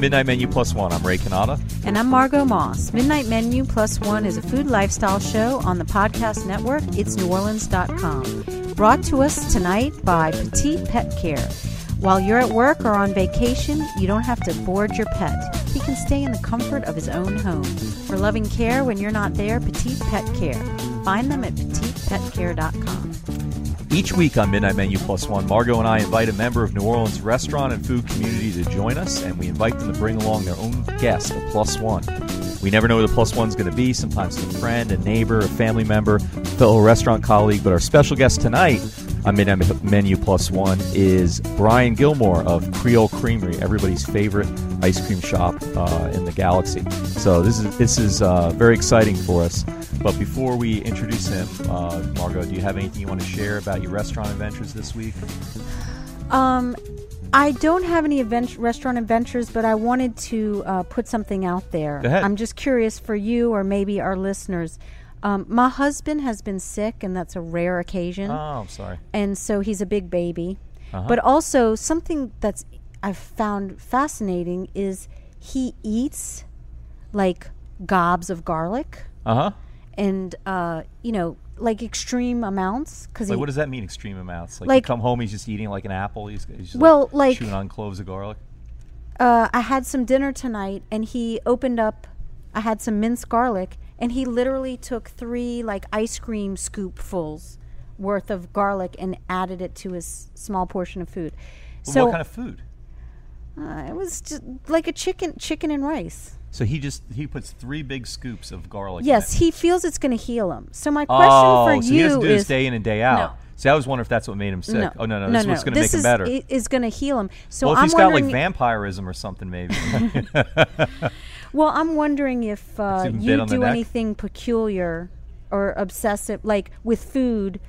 Midnight Menu Plus One. I'm Ray Canada. And I'm Margot Moss. Midnight Menu Plus One is a food lifestyle show on the podcast network, it's neworleans.com. Brought to us tonight by Petite Pet Care. While you're at work or on vacation, you don't have to board your pet. He can stay in the comfort of his own home. For loving care when you're not there, Petite Pet Care. Find them at petitepetcare.com. Each week on Midnight Menu Plus One, Margot and I invite a member of New Orleans restaurant and food community to join us, and we invite them to bring along their own guest, a plus one. We never know who the plus one's going to be. Sometimes it's a friend, a neighbor, a family member, a fellow restaurant colleague. But our special guest tonight on Midnight Menu Plus One is Brian Gilmore of Creole Creamery, everybody's favorite ice cream shop uh, in the galaxy. So this is this is uh, very exciting for us. But before we introduce him, uh, Margot, do you have anything you want to share about your restaurant adventures this week? Um, I don't have any event- restaurant adventures, but I wanted to uh, put something out there. Go ahead. I'm just curious for you or maybe our listeners. Um, my husband has been sick, and that's a rare occasion. Oh, I'm sorry. and so he's a big baby. Uh-huh. But also something that's I've found fascinating is he eats like gobs of garlic Uh huh. and uh, you know like extreme amounts because Like, what does that mean? Extreme amounts? Like, Like- you come home, he's just eating like an apple. He's, he's just Well, like- chewing on cloves of garlic. uh, I had some dinner tonight, and he opened up. I had some minced garlic, and he literally took three like ice cream scoopfuls worth of garlic and added it to his small portion of food. But so what kind of food? Uh, it was just like a chicken, chicken and rice. So he just he puts three big scoops of garlic. in Yes, it. he feels it's going to heal him. So my question oh, for so you he doesn't do is this day in and day out. No. See, I was wondering if that's what made him sick. no, oh no, no, this is what's going to make him better. i- Is going to heal him. So well, if I'm he's got like vampirism or something, maybe. well, I'm wondering if uh, you do anything peculiar or obsessive, like with food,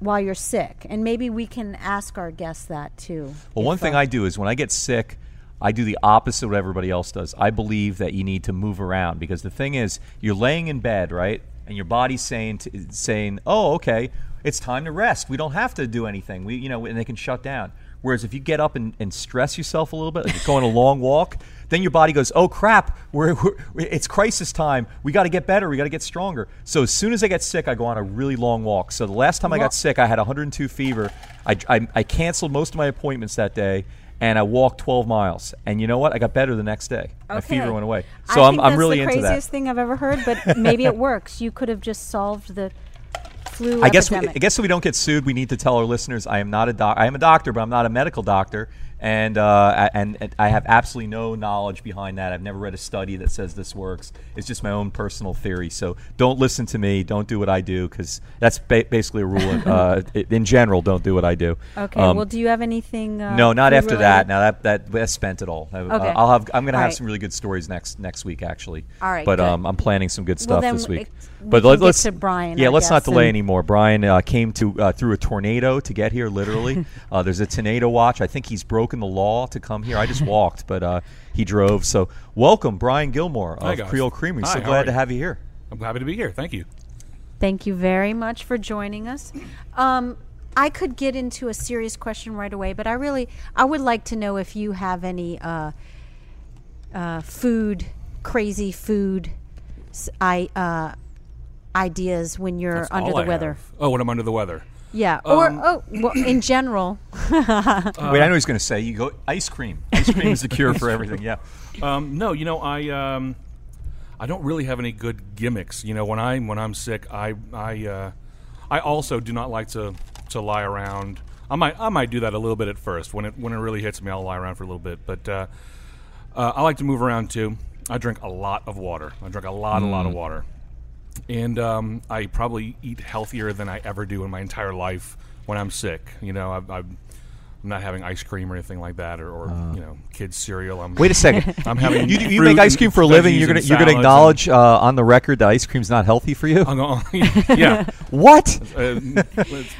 while you're sick, and maybe we can ask our guests that too. Well, one thing uh, I do is when I get sick, I do the opposite of what everybody else does. I believe that you need to move around because the thing is, you're laying in bed, right, and your body's saying to, saying, "Oh, okay, it's time to rest. We don't have to do anything. We, you know, and they can shut down." Whereas if you get up and, and stress yourself a little bit, like you're going a long walk, then your body goes, "Oh crap, we're, we're it's crisis time. We got to get better. We got to get stronger." So as soon as I get sick, I go on a really long walk. So the last time I got sick, I had 102 fever. I, I, I canceled most of my appointments that day, and I walked 12 miles. And you know what? I got better the next day. My fever went away. So I I'm, think I'm that's really the craziest thing I've ever heard, but maybe it works. You could have just solved the flu I guess we. I guess so we don't get sued. We need to tell our listeners I am not a doc. I am a doctor, but I'm not a medical doctor, and uh, I- and, and I have absolutely no knowledge behind that. I've never read a study that says this works. It's just my own personal theory. So don't listen to me. Don't do what I do because that's ba- basically a rule. uh, in general, don't do what I do. okay. Um, well, do you have anything? Uh, no, not after that. Now that that that spent it all. Uh, Okay. I'll have. I'm going to have right. some really good stories next next week, actually. All right, But um, I'm planning some good Well, stuff then this week. we but let, get us to Brian, Yeah, I let's not delay anymore. Brian uh, came to uh, through a tornado to get here. Literally, uh, there's a tornado watch. I think he's broken the law to come here. I just walked, but uh, he drove. So welcome, Brian Gilmore of guys. Creole Creamery. Hi, so glad to have you here. I'm happy to be here. Thank you. Thank you very much for joining us. Um, I could get into a serious question right away, but I really I would like to know if you have any uh, uh, food, crazy food, s- I uh, ideas when you're That's under all the I weather. have. Oh, when I'm under the weather. Yeah, or Um, oh, well, in general. Wait, I know he's going to say you go ice cream. Ice cream is the cure for everything. Yeah. Um, no, you know, I um, I don't really have any good gimmicks. You know, when I when I'm sick, I I uh, I also do not like to to lie around. I might I might do that a little bit at first. When it when it really hits me, I'll lie around for a little bit. But uh, uh, I like to move around too. I drink a lot of water. I drink a lot, a lot of water, and um, I probably eat healthier than I ever do in my entire life when I'm sick. You know, I, I'm I'm not having ice cream or anything like that, or, or you know, kids cereal. I'm Wait a second. I'm having You, you make ice cream for a living. You're gonna you're gonna acknowledge uh, on the record that ice cream's not healthy for you. I'm going, yeah. What? Uh,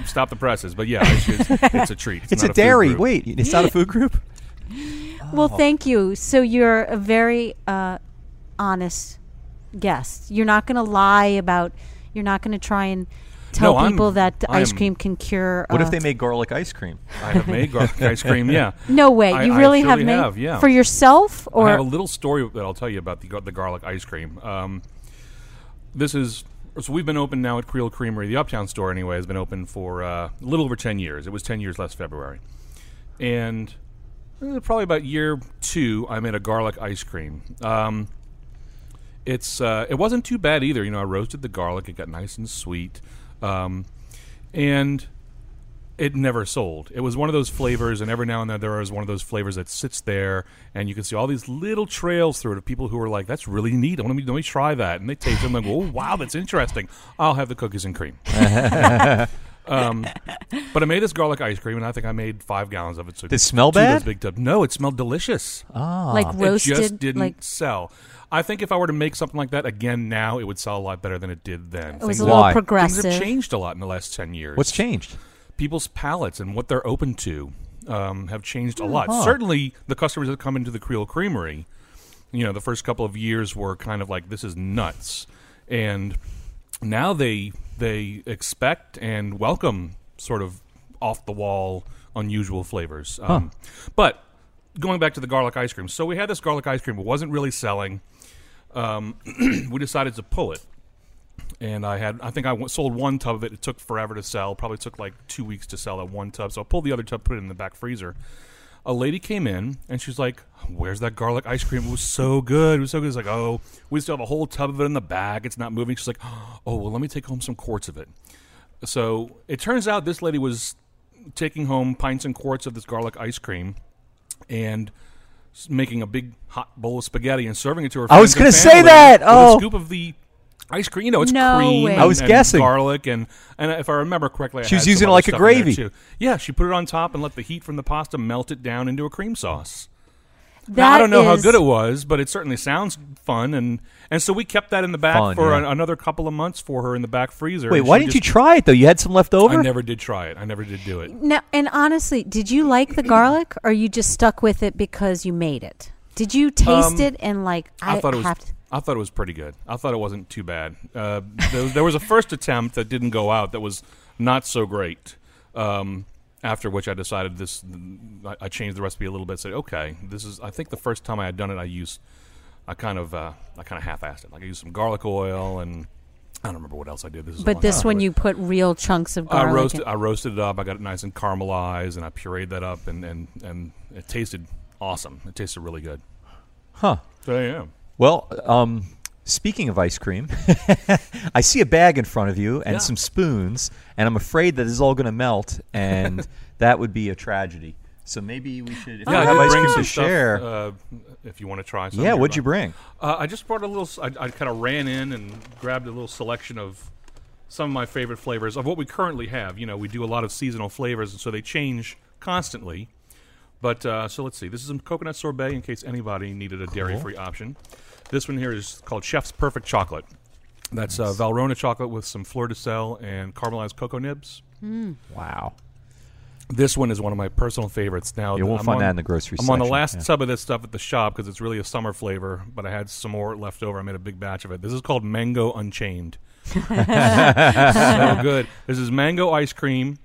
stop the presses, but yeah, it's, it's, it's a treat. It's a not food dairy. Wait, it's not a food group. Well, thank you. So you're a very uh, honest guest. You're not going to lie about. You're not going to try and tell No, I'm- people that I ice cream can cure. What uh, if they made garlic ice cream? I have made garlic ice cream. Yeah. No way. I- you I really have made have, yeah. for yourself or I have a little story that I'll tell you about the gar- the garlic ice cream. Um, this is so we've been open now at Creole Creamery. The Uptown store, anyway, has been open for uh, a little over ten years. It was ten years last February, and uh, probably about year two, I made a garlic ice cream. Um, it's uh, it wasn't too bad either. You know, I roasted the garlic; it got nice and sweet, um, and it never sold. It was one of those flavors, and every now and then there is one of those flavors that sits there, and you can see all these little trails through it of people who are like, "That's really neat. I want to let me try that." And they taste them and go, "Oh, wow, that's interesting. I'll have the cookies and cream." um, but I made this garlic ice cream, and I think I made five gallons of it. So Did it smell two bad? Those big tubs. No, it smelled delicious. like roasted. It roasted just didn't like sell. I think if I were to make something like that again now, it would sell a lot better than it did then. it was Things, a Why? little Things have things progressive. have changed a lot in the last ten years What's changed? people's palates and what they're open to um, have changed a lot. Huh. Certainly, the customers that come into the Creole Creamery, you know, the first couple of years were kind of like, "This is nuts," and now they they expect and welcome sort of off the wall, unusual flavors. Um, But going back to the garlic ice cream, so we had this garlic ice cream. It wasn't really selling. Um, we decided to pull it and I had I think I sold one tub of it. It took forever to sell. Probably took like two weeks to sell that one tub. So I pulled the other tub, put it in the back freezer. A lady came in and she's like, "Where's that garlic ice cream? It was so good. It was so good." It's like, "Oh, we still have a whole tub of it in the back. It's not moving." She's like, "Oh, well, let me take home some quarts of it." So it turns out this lady was taking home pints and quarts of this garlic ice cream and making a big hot bowl of spaghetti and serving it to her. I was gonna say family that! with Oh. a scoop of the ice cream. You know, it's No cream. way. And, I was and guessing. garlic and and if I remember correctly, I She was had some using it like a stuff in there, gravy. Yeah, she put it on top and let the heat from the pasta melt it down into a cream sauce. Now, I don't know how good it was, but it certainly sounds fun. And and so we kept that in the back Fun, for yeah. a, another couple of months for her in the back freezer. Wait, and why she didn't you just- try it though? You had some left over. I never did try it. I never did do it. Now, and honestly, did you like the garlic, or you just stuck with it because you made it? Did you taste Um, it and like I, I, thought it was. have to? I thought it was pretty good. I thought it wasn't too bad. Uh, there, was- there was a first attempt that didn't go out that was not so great. Um, after which I decided this, I, I changed the recipe a little bit. Said, okay, this is. I think the first time I had done it, I used, I kind of, uh, I kind of half-assed it. Like I used some garlic oil and I don't remember what else I did. This is But this one you put real chunks of garlic. I garlic. roasted. in. I roasted it up. I got it nice and caramelized, and I pureed that up, and and and it tasted awesome. It tasted really good. Huh. So yeah. Well, um, speaking of ice cream, I see a bag in front of you and Yeah. some spoons, and I'm afraid that is all going to melt, and that would be a tragedy. So maybe we should, if Yeah, you I have ice cream to stuff, share. uh, if you want to try. Some yeah, what'd you bring? Uh, I just brought a little. I kind of ran in and grabbed a little selection of some of my favorite flavors of what we currently have. You know, we do a lot of seasonal flavors, and so they change constantly. But uh, so let's see. This is some coconut sorbet in case anybody needed a dairy-free option. This one here is called Chef's Perfect Chocolate. That's uh, Valrhona chocolate with some fleur de sel and caramelized cocoa nibs. Wow. This one is one of my personal favorites. Now You won't I'm find on- that in the grocery I'm on the last yeah. tub of this stuff at the shop because it's really a summer flavor. But I had some more left over. I made a big batch of it. This is called Mango Unchained. so good. This is mango ice cream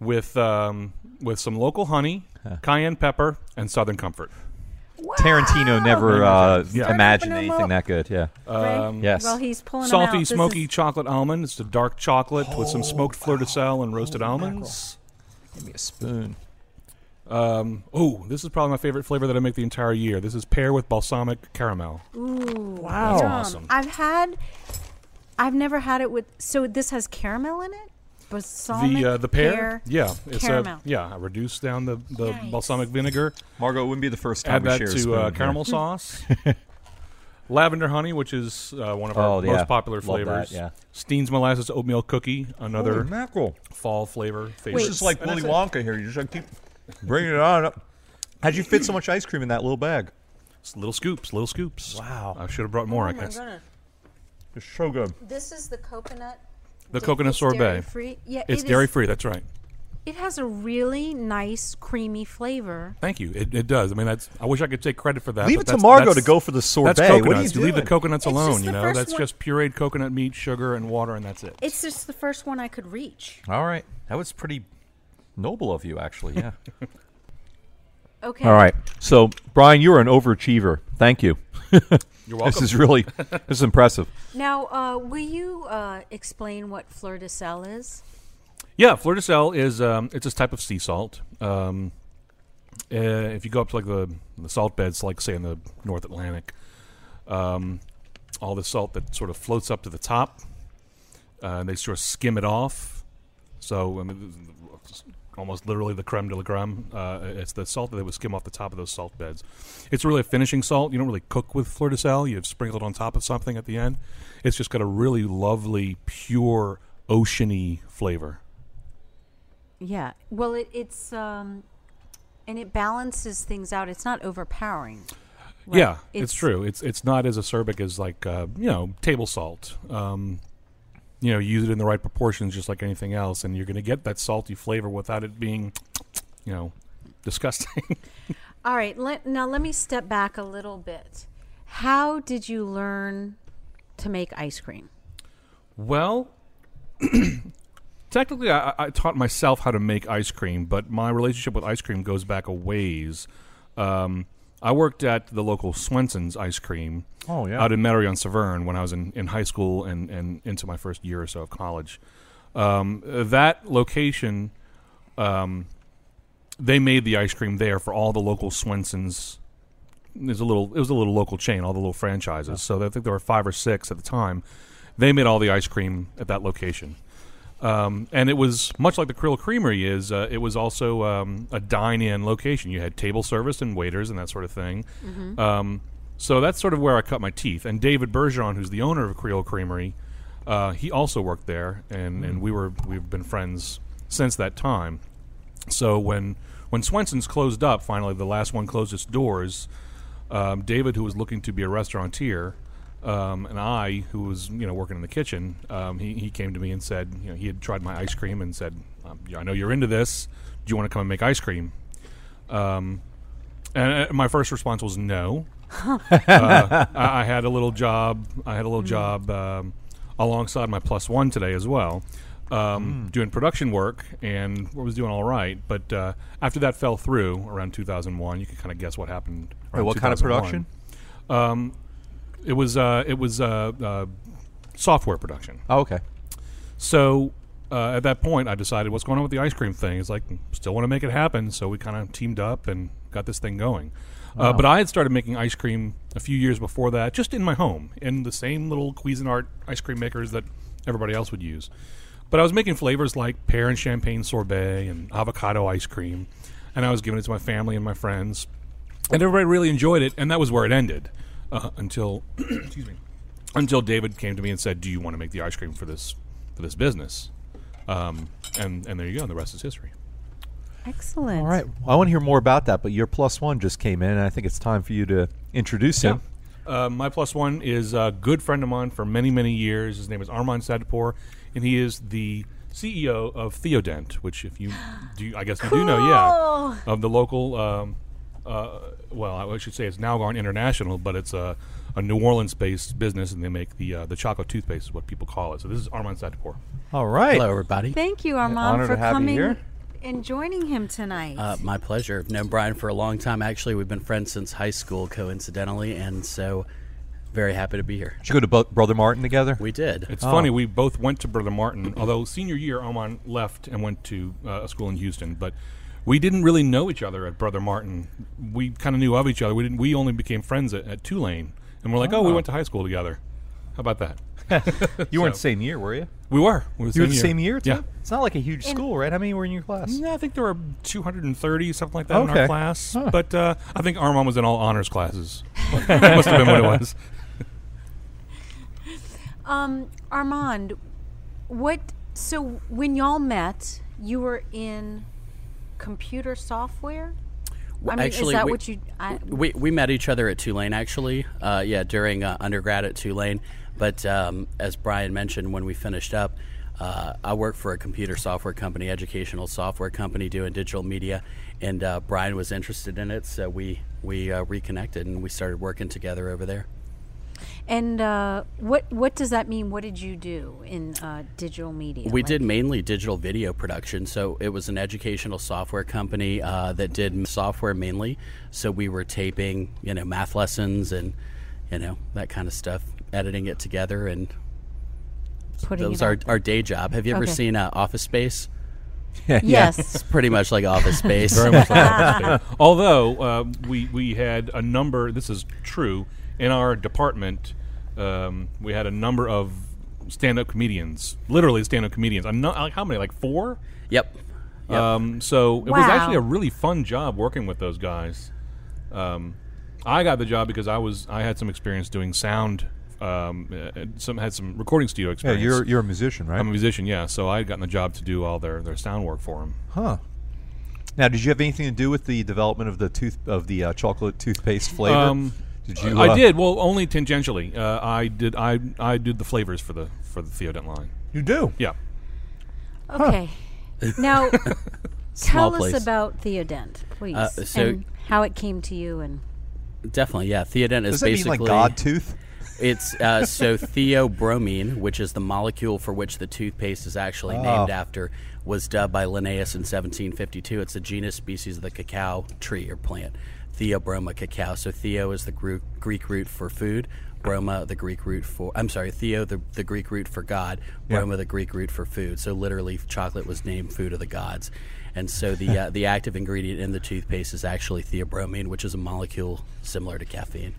with um, with some local honey, cayenne pepper, and Southern Comfort. Tarantino never uh, Yeah. imagined anything that good. Yeah. Um, Yes. Well, he's pulling them Salty, out. Smoky is- chocolate almond. It's a dark chocolate with some smoked fleur de sel and roasted almonds. Give me a spoon. Um, oh, this is probably my favorite flavor that I make the entire year. This is pear with balsamic caramel. Ooh, Wow. That's awesome. I've had. I've never had it with. So this has caramel in it. Balsamic the uh, the pear, yeah, it's caramel. a yeah. I reduce down the the Nice. balsamic vinegar, Margot, it wouldn't be the first time add we that share a to spoon uh, here. caramel sauce, lavender honey, which is uh, one of our Oh, most yeah. popular Love flavors. that, yeah. Steen's molasses oatmeal cookie, another Holy mackerel. fall flavor. Favorite. Wait. This is like Willy. Wonka here. You just like keep bringing it on. How'd you fit so much ice cream in that little bag? It's little scoops, little scoops. Wow. I should have brought more. Oh I my guess goodness. It's so good. This is the coconut. The Di- coconut it's sorbet. Dairy-free. Yeah, It's it is- dairy free. That's right. It has a really nice creamy flavor. Thank you. It, it does. I mean, that's. I wish I could take credit for that. Leave it to that's- Margot that's- to go for the sorbet. That's What are coconuts. you leave the doing? coconuts It's alone. just You know, first that's one- just pureed coconut meat, sugar, and water, and that's it. It's just the first one I could reach. All right. That was pretty noble of you, actually. Yeah. Okay. All right. So, Brian, you're an overachiever. Thank you. You're This is really this is impressive. Now, uh, will you uh, explain what fleur de sel is? Yeah, fleur de sel is um, it's this type of sea salt. Um, uh, if you go up to like the the salt beds, like say in the North Atlantic, um, all the salt that sort of floats up to the top, uh, they sort of skim it off. So I mean, it's almost literally the creme de la creme. Uh, it's the salt that they would skim off the top of those salt beds. It's really a finishing salt. You don't really cook with fleur de sel. You sprinkle it on top of something at the end. It's just got a really lovely, pure, oceany flavor. Yeah. Well, it, it's um, and it balances things out. It's not overpowering. right? Yeah, it's, true. It's it's not as acerbic as like uh, you know table salt. Um, you know, use it in the right proportions, just like anything else, and you're going to get that salty flavor without it being, you know, disgusting. All right. Let, now let me step back a little bit. How did you learn to make ice cream? well, technically, I, I taught myself how to make ice cream, but my relationship with ice cream goes back a ways. Um, I worked at the local Swenson's ice cream. Oh yeah. out in Metairie on Severn when I was in, in high school and, and into my first year or so of college. Um, that location, um, they made the ice cream there for all the local Swensons. There's a little, it was a little local chain, all the little franchises. So I think there were five or six at the time. They made all the ice cream at that location. Um, and it was much like the Creole Creamery is. Uh, it was also um, a dine-in location. You had table service and waiters and that sort of thing. Um, so that's sort of where I cut my teeth. And David Bergeron, who's the owner of Creole Creamery, uh, he also worked there, and, and we were we've been friends since that time. So when when Swenson's closed up, finally the last one closed its doors, um, David, who was looking to be a restaurateur, um, and I, who was you know working in the kitchen, um, he he came to me and said, you know, he had tried my ice cream and said, um, I know you're into this. Do you want to come and make ice cream? Um, and uh, my first response was no. Uh, I, I had a little job. I had a little job um, alongside my plus one today as well, um, doing production work, and was doing all right. But uh, after that fell through around 2001, you can kind of guess what happened. Wait, what kind of 2001. production? It was uh, it was uh, uh, software production. Oh, okay. So uh, at that point, I decided what's going on with the ice cream thing. It's like still want to make it happen, so we kind of teamed up and got this thing going. Uh, but I had started making ice cream a few years before that, just in my home, in the same little Cuisinart ice cream makers that everybody else would use. But I was making flavors like pear and champagne sorbet and avocado ice cream, and I was giving it to my family and my friends, and everybody really enjoyed it. And that was where it ended uh, until, excuse me, until David came to me and said, "Do you want to make the ice cream for this for this business?" Um, and and there you go. And the rest is history. Excellent. All right. Well, I want to hear more about that, but your plus one just came in, and I think it's time for you to introduce him. Uh, my plus one is a good friend of mine for many, many years. His name is Arman Sadeghpour, and he is the CEO of Theodent, which, if you do, I guess you do know, yeah, of the local. Um, uh, well, I should say it's now gone international, but it's a, a New Orleans-based business, and they make the uh, the chocolate toothpaste, is what people call it. So this is Arman Sadeghpour. All right. Hello, everybody. Thank you, Arman, honor for to have you coming here. and joining him tonight. Uh, my pleasure. I've known Brian for a long time. Actually, we've been friends since high school, coincidentally, and so very happy to be here. Did you go to Bo- Brother Martin together? We did. It's Oh. funny we both went to Brother Martin, although senior year Arman left and went to uh, a school in Houston, but we didn't really know each other at Brother Martin. We kind of knew of each other. We didn't. We only became friends at, at Tulane, and we're like, oh, we Oh. went to high school together. How about that? you weren't So- same year, were you? We were. We were You were the same year, too? Yeah. It's not like a huge school, right? How many were in your class? Yeah, I think there were 230, something like that, in Okay. our class. Huh. But uh, I think Arman was in all honors classes. that must have been what it was. Um, Arman, what? So when y'all met, you were in computer software. I mean, actually, is that we- what you? I, we we met each other at Tulane, actually. Uh, yeah, during uh, undergrad at Tulane. But um, as Brian mentioned, when we finished up, uh, I work for a computer software company, educational software company, doing digital media, and uh, Brian was interested in it, so we we uh, reconnected and we started working together over there. And uh, what what does that mean? What did you do in uh, digital media? We Like- did mainly digital video production. So it was an educational software company uh, that did software mainly. So we were taping, you know, math lessons and, you know, that kind of stuff, editing it together. And putting that was it our, our day job. Have you ever Okay. seen uh, Office Space? Yes. It's pretty much like Office Space. Very much like that. Although uh, we we had a number. This is true in our department. Um, we had a number of stand-up comedians, literally stand-up comedians. A nu- like how many? Like four. Yep. Yep. Um, so it was actually a really fun job working with those guys. Um, I got the job because I was I had some experience doing sound. Um, uh, some had some recording studio experience. Yeah, you're you're a musician, right? I'm a musician, yeah. So I had gotten the job to do all their, their sound work for them. huh. Now, did you have anything to do with the development of the tooth of the uh, chocolate toothpaste flavor? Um, did you? I uh, did well, only tangentially. Uh, I did I I did the flavors for the for the Theodent line. You do. Yeah. Okay. Now, Small tell us about Theodent, please, Uh, so- and how it came to you. And Definitely, yeah. Theodent is Does that mean basically like God tooth? It's uh, so theobromine, which is the molecule for which the toothpaste is actually Oh. named after, was dubbed by Linnaeus in 1752. It's a genus species of the cacao tree or plant, Theobroma cacao. So theo is the Greek root for food, broma the Greek root for I'm sorry, theo the, the Greek root for God, Yeah. broma the Greek root for food. So literally, chocolate was named food of the gods. And so the uh, the active ingredient in the toothpaste is actually theobromine, which is a molecule similar to caffeine.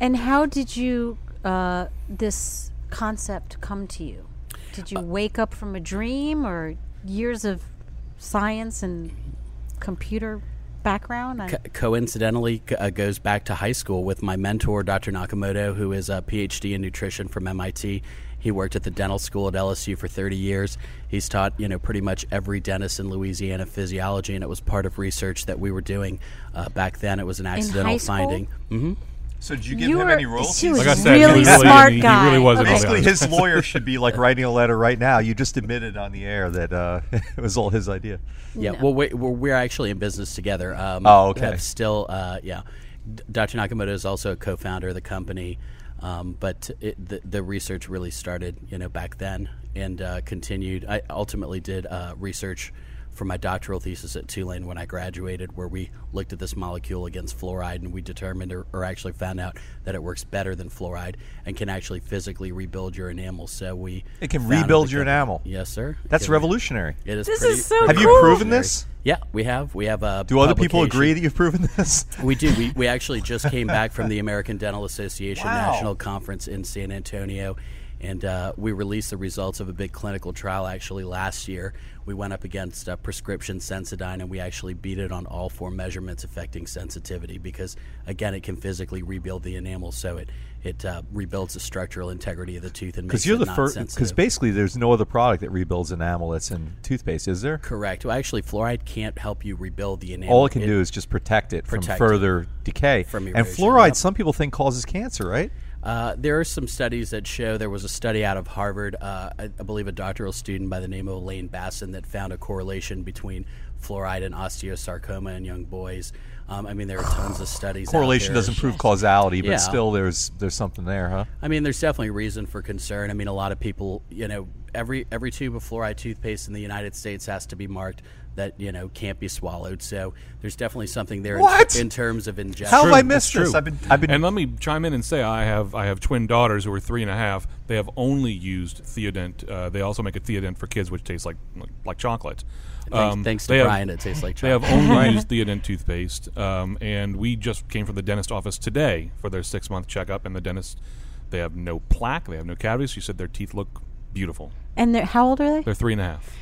And how did you uh, this concept come to you? Did you Uh, wake up from a dream, or years of science and computer background? Co- coincidentally c- uh, goes back to high school with my mentor, Dr. Nakamoto, who is a PhD in nutrition from MIT. He worked at the dental school at LSU for 30 years. He's taught, you know, pretty much every dentist in Louisiana physiology, and it was part of research that we were doing uh, back then. It was an accidental finding. hmm So did you You were- He was Like I said, he really was really- smart he- he really was in all Basically, his lawyer should be like writing a letter right now. You just admitted on the air that uh, it was all his idea. Yeah, well, we, we're, we're actually in business together. Um, Oh, okay. Still, uh, yeah. Dr. Nakamoto is also a co-founder of the company, um, but it, the, the research really started, you know, back then and uh, continued. I ultimately did uh, research for my doctoral thesis at Tulane when I graduated, where we looked at this molecule against fluoride, and we determined, or, or actually found out, that it works better than fluoride and can actually physically rebuild your enamel. So we It can rebuild the your company. enamel? Yes, sir. That's can- revolutionary. It is. This pretty- is so pretty Have you proven this? Yeah, we have. We have a. Do other people agree that you've proven this? We do. We, we actually just came back from the American Dental Association Wow. National Conference in San Antonio, and uh, we released the results of a big clinical trial actually last year. We went up against uh, prescription Sensodyne, and we actually beat it on all four measurements affecting sensitivity because, again, it can physically rebuild the enamel, so it it uh, rebuilds the structural integrity of the tooth and makes you're it the first. Because basically, there's no other product that rebuilds enamel that's in toothpaste, is there? Correct. Well, actually, fluoride can't help you rebuild the enamel. All it can do is just protect it Protect from it. further decay. From and fluoride, yep. some people think causes cancer, right? Uh, there are some studies that show there was a study out of Harvard, uh, I, I believe a doctoral student by the name of Elaine Bassin, that found a correlation between fluoride and osteosarcoma in young boys. Um, I mean, there are tons of studies. Correlation doesn't prove causality, but Yeah. still, there's there's something there, huh? I mean, there's definitely reason for concern. I mean, a lot of people, you know, every every tube of fluoride toothpaste in the United States has to be marked that you know can't be swallowed. So there's definitely something there in- In, terms of ingestion. How have True, I missed this? I've been I've been And let me chime in and say I have I have twin daughters who are three and a half. They have only used Theodent. Uh, they also make a Theodent for kids, which tastes like like, like chocolate. Thanks, Um, thanks to they have- Brian, it tastes like chocolate. They have only used Theodent toothpaste, um, and we just came from the dentist office today for their six month checkup. And the dentist, they have no plaque, they have no cavities. She said their teeth look beautiful. and they're, how old are they? They're three and a half.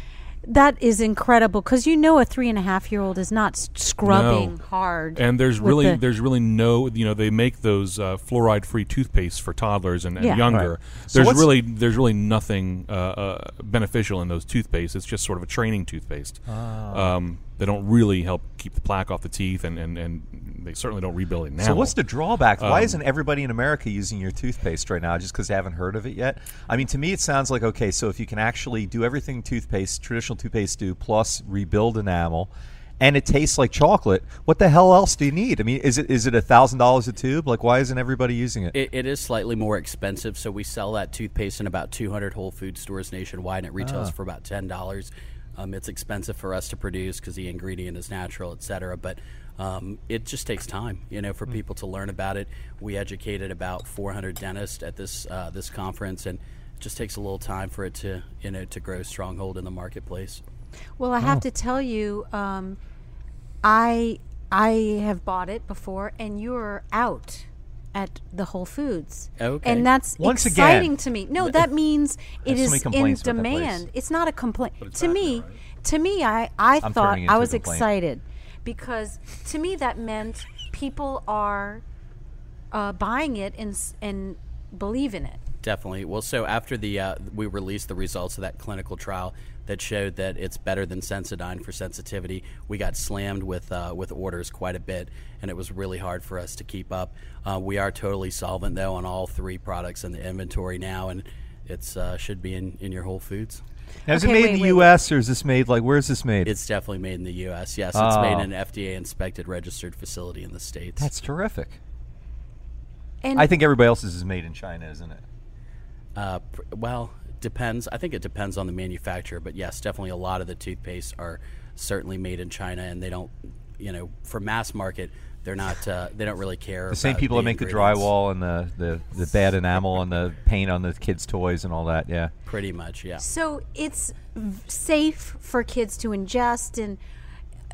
That is incredible because you know a three and a half year old is not s- scrubbing No. hard. And there's really the- there's really no you know they make those uh, fluoride free toothpaste for toddlers and, and Yeah. younger. Right. So There's what's- really there's really nothing uh, uh, beneficial in those toothpaste. It's just sort of a training toothpaste. Ah. Um, they don't really help keep the plaque off the teeth, and, and, and they certainly don't rebuild enamel. So what's the drawback? Why Um, isn't everybody in America using your toothpaste right now? Just because they haven't heard of it yet? I mean, to me, it sounds like okay. So if you can actually do everything toothpaste, traditional toothpaste do, plus rebuild enamel, and it tastes like chocolate, what the hell else do you need? I mean, is it is it a thousand dollars a tube? Like, why isn't everybody using it? It, it is slightly more expensive, so we sell that toothpaste in about 200 Whole Food stores nationwide, and it retails for about ten dollars. Um, it's expensive for us to produce because the ingredient is natural, et cetera. But um, it just takes time, you know, for people to learn about it. We educated about 400 dentists at this uh, this conference, and it just takes a little time for it to, you know, to grow stronghold in the marketplace. Well, I have to tell you, um, I I have bought it before, and you're out at the Whole Foods. Okay. And that's Once exciting again. to me. No, that means it is so in complaints about that place. demand. It's not a complaint. To me, though, right? to me, I I I'm thought I was excited because to me that meant people are uh, buying it and s- and believe in it. Definitely. Well, so after the uh, we released the results of that clinical trial that showed that it's better than Sensodyne for sensitivity, we got slammed with uh, with orders quite a bit, and it was really hard for us to keep up. Uh, we are totally solvent though on all three products in the inventory now, and it's uh, should be in, in your Whole Foods. Now, is Okay, it made wait, in the wait, U.S. or is this made like where is this made? It's definitely made in the U.S. Yes, it's made Oh. in an FDA inspected registered facility in the states. That's terrific. And I think everybody else's is made in China, isn't it? Uh, pr- well, depends. I think it depends on the manufacturer, but yes, definitely a lot of the toothpaste are certainly made in China, and they don't, you know, for mass market, they're not. Uh, they don't really care. The same people that make the drywall and the, the, the bad enamel and the paint on the kids' toys and all that. Yeah. Pretty much, yeah. So it's safe for kids to ingest. And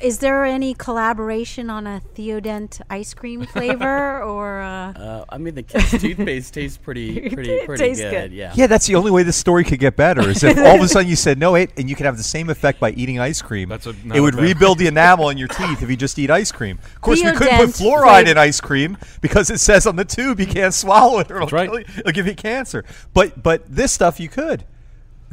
is there any collaboration on a Theodent ice cream flavor or? Uh, Uh, I mean, the kids' toothpaste tastes pretty, pretty, pretty tastes good. good. Yeah. Yeah, that's the only way this story could get better. Is if all of a sudden you said no, wait, and you could have the same effect by eating ice cream. That's a- it would rebuild the enamel in your teeth if you just eat ice cream. Of course, we couldn't put fluoride flavor- in ice cream because it says on the tube you can't swallow it or it'll, That's right. kill you- it'll give you cancer. But but this stuff you could.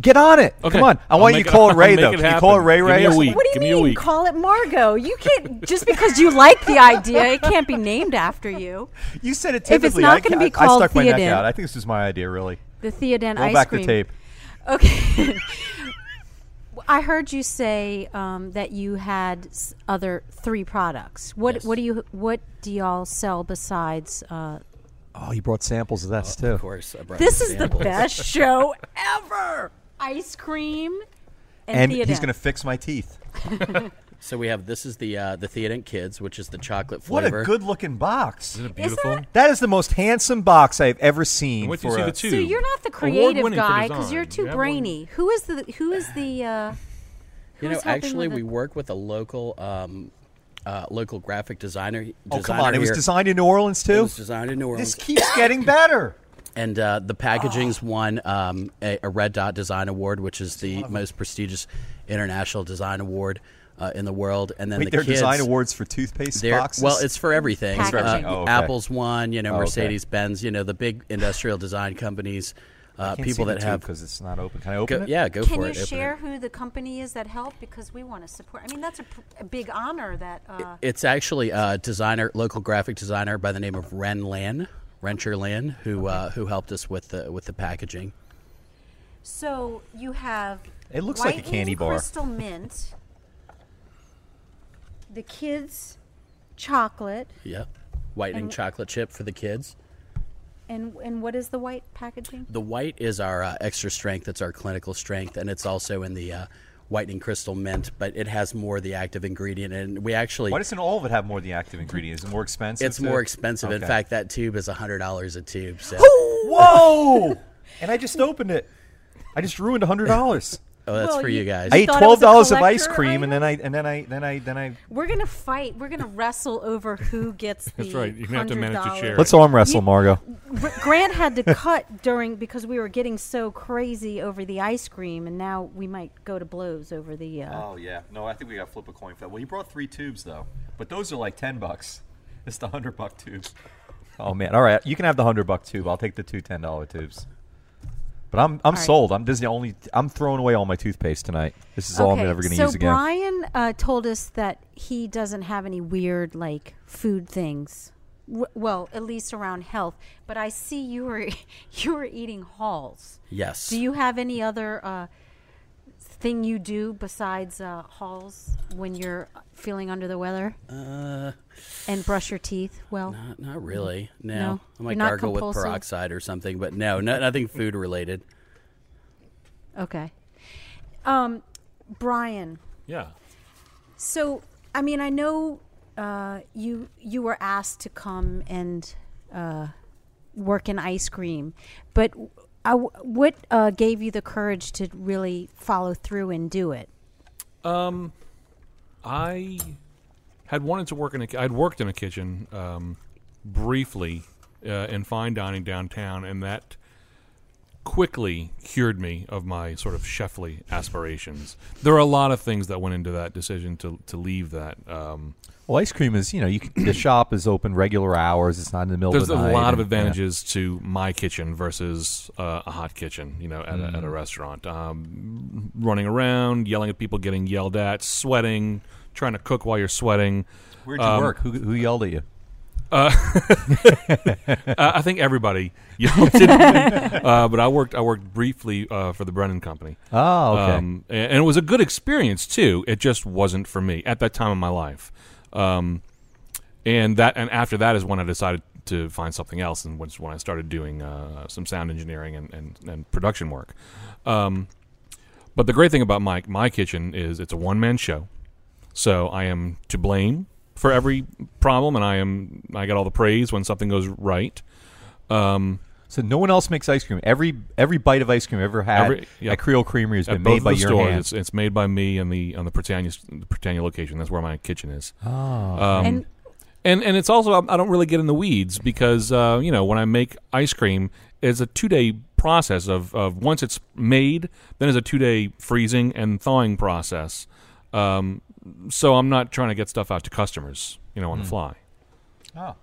Get on it. Okay. Come on. I I'll want you to call it I'll Ray though. it Can you call it happen. Ray Give Ray? me a week. what do you Give me a mean? week. Call it Margot. You can't just because you like the idea. It can't be named after you. You said it If it's not gonna be I, I called stuck my neck out. I think this is my idea, really. The Theodent Roll ice back cream. the tape. Okay. I heard you say um, that you had s- other three products. What Yes. what do you what do y'all sell besides? Uh, Oh, you brought samples of that too. Of course. I brought this is the best show ever. Ice cream and, And he's going to fix my teeth. So we have this is the uh, the Theodent Kids, which is the chocolate What flavor. a good looking box. Isn't it beautiful? that- That is the most handsome box I've ever seen. Wait till for you see a- the tube. So you're not the creative Award-winning for guy because you're too You have one- brainy. Who is the who is the uh, You know, helping actually, with we it? work with a local um, uh, local graphic designer. Oh, come designer on. It was here. designed in New Orleans, It too? was designed in New Orleans. This keeps getting better. And uh, the packaging's Oh. won um, a, a Red Dot Design Award, which is the most prestigious international design award uh, in the world. And then Wait, the there are design awards for toothpaste boxes? Well, it's for everything. It's for everything. Uh, Oh, okay. Apple's one, you know, Oh, okay. Mercedes Benz, you know, the big industrial design companies, uh, people that have. because it's not open. Can I open Go, it? yeah, go Can for you it. open share it. who the company is that helped? Because we want to support. I mean, that's a, pr- a big honor that. Uh, It's actually a designer, local graphic designer by the name of Ren Lan, Rencher Lynn, who uh, who helped us with the with the packaging. so you have. It looks like a candy bar. Crystal mint. The kids' chocolate, Yeah, whitening And- chocolate chip for the kids. and and what is the white packaging? The white is our uh, extra strength. It's our clinical strength, and it's also in the uh, whitening crystal mint. But it has more of the active ingredient, and we actually Why doesn't all of it have more of the active ingredient? Is it more expensive? it's more expensive. In fact, that tube is hundred dollars a tube. So Whoa! and I just opened it. I just ruined hundred dollars. Oh, that's Well, for you- you guys. I ate twelve was dollars of ice collector cream, and then I and then I then I then I. We're gonna fight. We're gonna wrestle over who gets the. That's right. You're gonna have to manage your $100. share. Let's arm wrestle, You- Margot. Grant had to cut during because we were getting so crazy over the ice cream, and now we might go to blows over the. Uh, Oh yeah, no, I think we got to flip a coin for that. Well, you brought three tubes though, but those are like ten bucks. It's the hundred buck tubes. Oh man, all right, you can have the hundred buck tube. I'll take the two ten dollar tubes. But I'm I'm right. sold. I'm Disney only. I'm throwing away all my toothpaste tonight. This is all I'm ever going to so use again. So Brian uh, told us that he doesn't have any weird like food things. W- well, at least around health. But I see you were you were eating halls. Yes. Do you have any other uh, thing you do besides uh, halls when you're feeling under the weather Uh, and brush your teeth? Well, not, not really. No. No? I might You're gargle with peroxide or something, but no, no nothing food related. okay. Um, Brian, Yeah. So, I mean, I know uh, you you were asked to come and uh, work in ice cream, but I, what uh, gave you the courage to really follow through and do it? Um, I had wanted to work in a. I'd worked in a kitchen um, briefly uh, in fine dining downtown, and that quickly cured me of my sort of chefly aspirations. There are a lot of things that went into that decision to to leave that. Um, well, ice cream is you know you can, the shop is open regular hours. It's not in the middle there's of the night. There's a night. lot of and- yeah. advantages to my kitchen versus uh, a hot kitchen, you know, at, a, at a restaurant. Um, running around, yelling at people, getting yelled at, sweating, trying to cook while you're sweating. Where'd you um, work? Who, who yelled at you? Uh, I think everybody yelled at me. uh, but I worked. I worked briefly uh, for the Brennan Company. Oh, okay. Um, and, and it was a good experience too. It just wasn't for me at that time of my life. Um, and that and after that is when I decided to find something else, and was when I started doing uh, some sound engineering and, and, and production work. Um, but the great thing about my my kitchen is it's a one man show, so I am to blame for every problem, and I am I get all the praise when something goes right. Um, so no one else makes ice cream. Every every bite of ice cream I've ever had Every- yeah. at Creole Creamery has at been made by your stores, hands. it's, it's made by me and the on the Prytania the Prytania location. That's where my kitchen is. Oh, Um, and and and it's also I don't really get in the weeds because uh, you know when I make ice cream, it's a two day process of, of once it's made, then it's a two day freezing and thawing process. Um, so I'm not trying to get stuff out to customers, you know, on the fly. oh.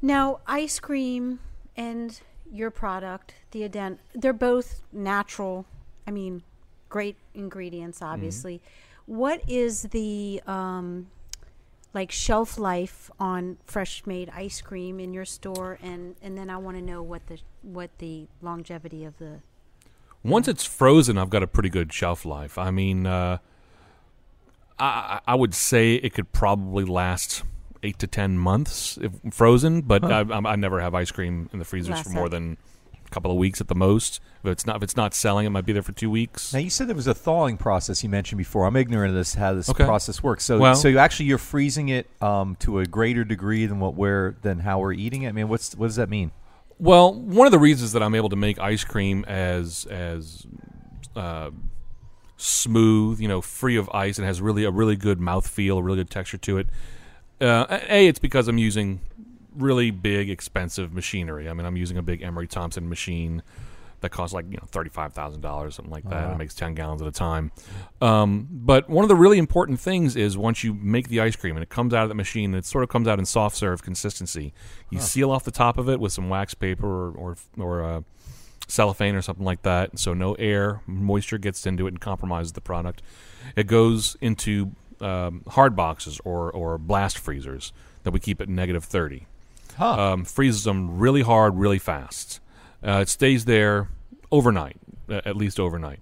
now ice cream and your product, Theodent, they're both natural. I mean, great ingredients, obviously. What is the um, like shelf life on fresh made ice cream in your store and and then I want to know what the what the longevity of the Once it's frozen, I've got a pretty good shelf life. I mean, uh, I, I would say it could probably last eight to ten months if frozen, but I, I, I never have ice cream in the freezers Last for more than a couple of weeks at the most. If it's not if it's not selling, it might be there for two weeks. Now you said there was a thawing process you mentioned before. I'm ignorant of this how this Okay. process works. So Well- so you actually you're freezing it um, to a greater degree than what we're than how we're eating it. I mean, what's what does that mean? Well, one of the reasons that I'm able to make ice cream as as uh, smooth, you know, free of ice, and has really a really good mouthfeel, a really good texture to it. Uh, a, it's because I'm using really big, expensive machinery. I mean, I'm using a big Emery Thompson machine that costs like you know thirty five thousand dollars, something like that. wow. It makes ten gallons at a time. Um, but one of the really important things is once you make the ice cream and it comes out of the machine, it sort of comes out in soft serve consistency. You seal off the top of it with some wax paper or or, or uh, cellophane or something like that, so no air, moisture gets into it and compromises the product. It goes into um, hard boxes or or blast freezers that we keep at negative thirty Huh. um, freezes them really hard, really fast. Uh, it stays there overnight, at least overnight.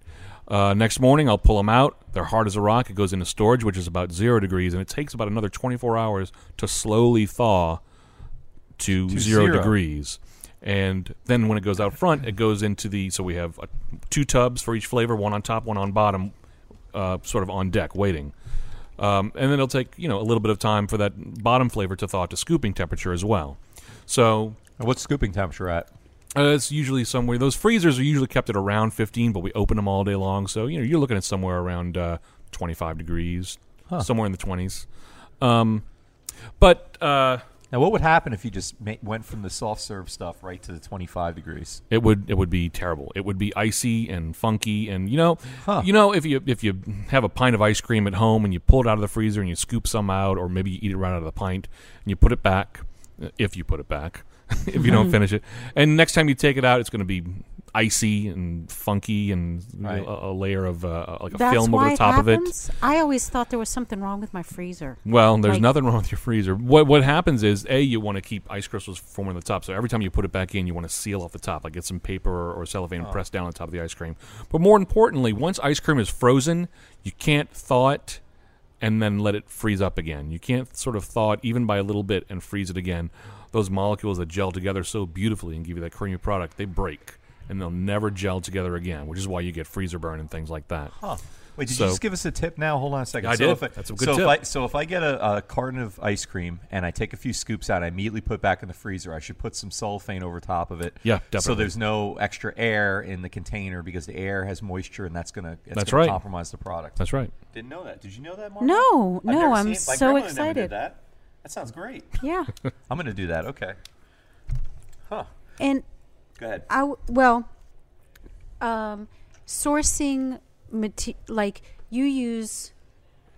Uh, next morning, I'll pull them out. They're hard as a rock. It goes into storage, which is about zero degrees, and it takes about another 24 hours to slowly thaw to, To zero, zero. degrees. And then when it goes out front, it goes into the. So we have uh, two tubs for each flavor, one on top, one on bottom, uh, sort of on deck, waiting. Um, and then it'll take you know a little bit of time for that bottom flavor to thaw to scooping temperature as well. So What's scooping temperature at? uh, it's usually somewhere. Those freezers are usually kept at around 15, but we open them all day long. So you know you're looking at somewhere around uh, 25 degrees, Huh. somewhere in the 20s. Um, but uh, Now, what would happen if you just ma- went from the soft serve stuff right to the 25 degrees? it would it would be terrible. It would be icy and funky, and you know, Huh. you know, if you if you have a pint of ice cream at home and you pull it out of the freezer and you scoop some out, or maybe you eat it right out of the pint and you put it back, if you put it back, if you don't finish it, and next time you take it out, it's going to be icy and funky and Right. a, a layer of uh, like a That's film over the it top of it. I always thought there was something wrong with my freezer. Well, there's Like- nothing wrong with your freezer. What what happens is a you want to keep ice crystals forming on the top, so every time you put it back in, you want to seal off the top, like get some paper or, or cellophane and press down on top of the ice cream. But more importantly, once ice cream is frozen, you can't thaw it and then let it freeze up again. You can't sort of thaw it even by a little bit and freeze it again. Those molecules that gel together so beautifully and give you that creamy product, they break and they'll never gel together again, which is why you get freezer burn and things like that. Huh. Wait, did So- you just give us a tip now? Hold on a second. I so did. If I, That's a good so tip. If I, so if I get a, a carton of ice cream and I take a few scoops out, I immediately put back in the freezer. I should put some cellophane over top of it. Yeah, definitely. So there's no extra air in the container because the air has moisture and that's gonna it's That's gonna right. compromise the product. That's right. Didn't know that. Did you know that, Mark? No, I've no, I'm seen it. My so never excited. did that. That sounds great. Yeah. I'm gonna do that. Okay. Huh. and Go ahead. I w- well, um, sourcing mate- like you use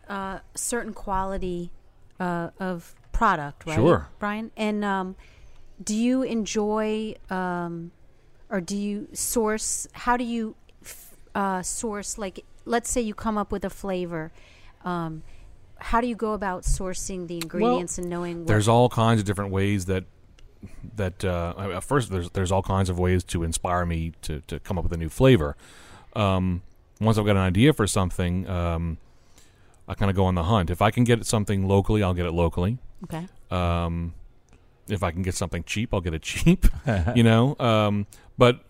uh, certain quality uh, of product, right, Sure. Bryan? And um, do you enjoy um, or do you source? How do you f- uh, source? Like, let's say you come up with a flavor. Um, how do you go about sourcing the ingredients and knowing what There's all kinds of different ways that that uh, at first there's there's all kinds of ways to inspire me to, to come up with a new flavor. Um, once I've got an idea for something, um, I kind of go on the hunt. If I can get something locally, I'll get it locally. okay? Um, if I can get something cheap, I'll get it cheap. you know, um, but